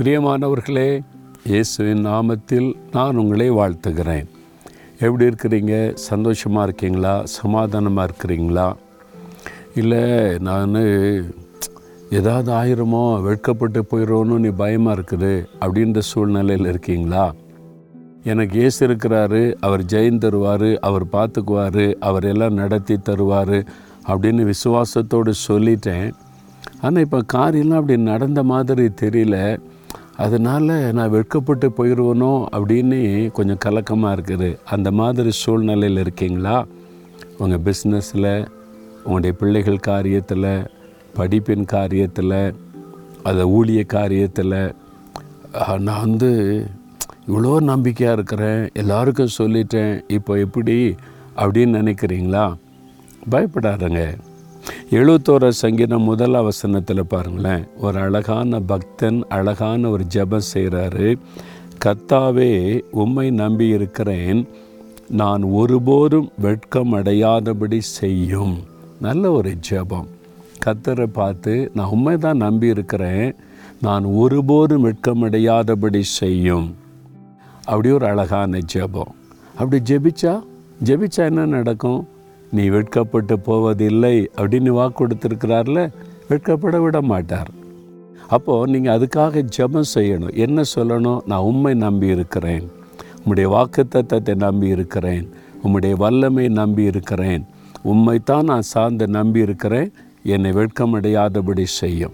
பிரியமானவர்களே இயேசுவின் நாமத்தில் நான் உங்களை வாழ்த்துகிறேன். எப்படி இருக்கிறீங்க? சந்தோஷமாக இருக்கீங்களா? சமாதானமாக இருக்கிறீங்களா? இல்லை நான் ஏதாவது ஆயிரமோ வெட்கப்பட்டு போயிடுவோன்னு நீ பயமாக இருக்குது அப்படின்ற சூழ்நிலையில் இருக்கீங்களா? எனக்கு ஏசு இருக்கிறாரு அவர் ஜெயின் தருவார் அவர் பார்த்துக்குவார் அவர் எல்லாம் நடத்தி தருவார் அப்படின்னு விசுவாசத்தோடு சொல்லிட்டேன். ஆனால் இப்போ காரியெல்லாம் அப்படி நடந்த மாதிரி தெரியல. அதனால் நான் வெட்கப்பட்டு போயிடுவனோ அப்படின்னு கொஞ்சம் கலக்கமாக இருக்குது. அந்த மாதிரி சூழ்நிலையில் இருக்கீங்களா? உங்கள் பிஸ்னஸில் உங்களுடைய பிள்ளைகள் காரியத்தில் படிப்பின் காரியத்தில் அதை ஊழிய காரியத்தில் நான் வந்து இவ்வளோ நம்பிக்கையாக இருக்கிறேன் எல்லாருக்கும் சொல்லிட்டேன் இப்போ எப்படி அப்படின்னு நினைக்கிறீங்களா? பயப்படாதங்க. எழுபத்தோர சங்கீதம் முதல் அவசனத்தில் பாருங்களேன். ஒரு அழகான பக்தன் அழகான ஒரு ஜபம் செய்கிறாரு கத்தாவே உம்மை நம்பி இருக்கிறேன். நான் ஒருபோதும் வெட்கம் அடையாதபடி செய்யும். நல்ல ஒரு ஜபம். கத்தரை பார்த்து நான் உண்மை தான் நம்பி இருக்கிறேன். நான் ஒருபோதும் வெட்கமடையாதபடி செய்யும். அப்படி ஒரு அழகான ஜெபம். அப்படி ஜெபிச்சா? ஜெபிச்சா என்ன நடக்கும்? நீ வெட்கப்பட்டு போவதில்லை அப்படின்னு வாக்கு கொடுத்துருக்கிறார்ல வெட்கப்பட விட மாட்டார் அப்போது நீங்கள் அதுக்காக ஜெபம் செய்யணும். என்ன சொல்லணும்? நான் உண்மை நம்பி இருக்கிறேன். உம்முடைய வாக்குத்தத்தத்தை நம்பி இருக்கிறேன். உம்முடைய வல்லமை நம்பி இருக்கிறேன். உண்மைத்தான் நான் சார்ந்து நம்பி இருக்கிறேன். என்னை வெட்கமடையாதபடி செய்யும்.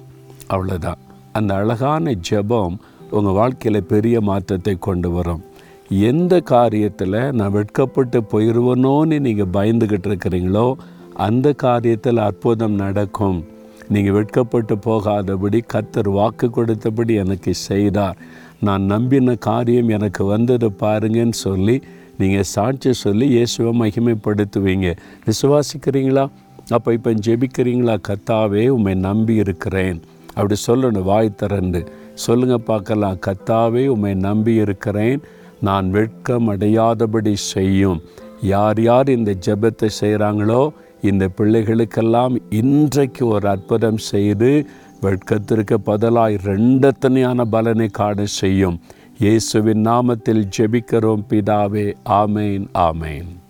அவ்வளோதான் அந்த அழகான ஜெபம் உங்கள் வாழ்க்கையில் பெரிய மாற்றத்தை கொண்டு வரும். எந்த காரியத்தில் நான் வெட்கப்பட்டு போயிடுவனோன்னு நீங்கள் பயந்துக்கிட்டு இருக்கிறீங்களோ அந்த காரியத்தில் அற்புதம் நடக்கும். நீங்கள் வெட்கப்பட்டு போகாதபடி கத்தர் வாக்கு கொடுத்தபடி எனக்கு செய்தார். நான் நம்பின காரியம் எனக்கு வந்தது பாருங்கன்னு சொல்லி நீங்கள் சாட்சி சொல்லி இயேசுவை மகிமைப்படுத்துவீங்க. விசுவாசிக்கிறீங்களா? அப்போ இப்போ ஜெபிக்கிறீங்களா? கத்தாவே உம்மை நம்பி இருக்கிறேன். அப்படி சொல்லணும் வாய் திறந்து. சொல்லுங்கள் பார்க்கலாம். கத்தாவே உம்மை நம்பி இருக்கிறேன். நான் வெட்கம் அடையாதபடி செய்யும். யார் யார் இந்த ஜெபத்தை செய்கிறாங்களோ இந்த பிள்ளைகளுக்கெல்லாம் இன்றைக்கு ஒரு அற்புதம் செய்து வெட்கத்திற்கு பதிலாய் ரெண்டத்தனையான பலனை காண செய்யும். இயேசுவின் நாமத்தில் ஜெபிக்கிறோம் பிதாவே. ஆமேன் ஆமேன்.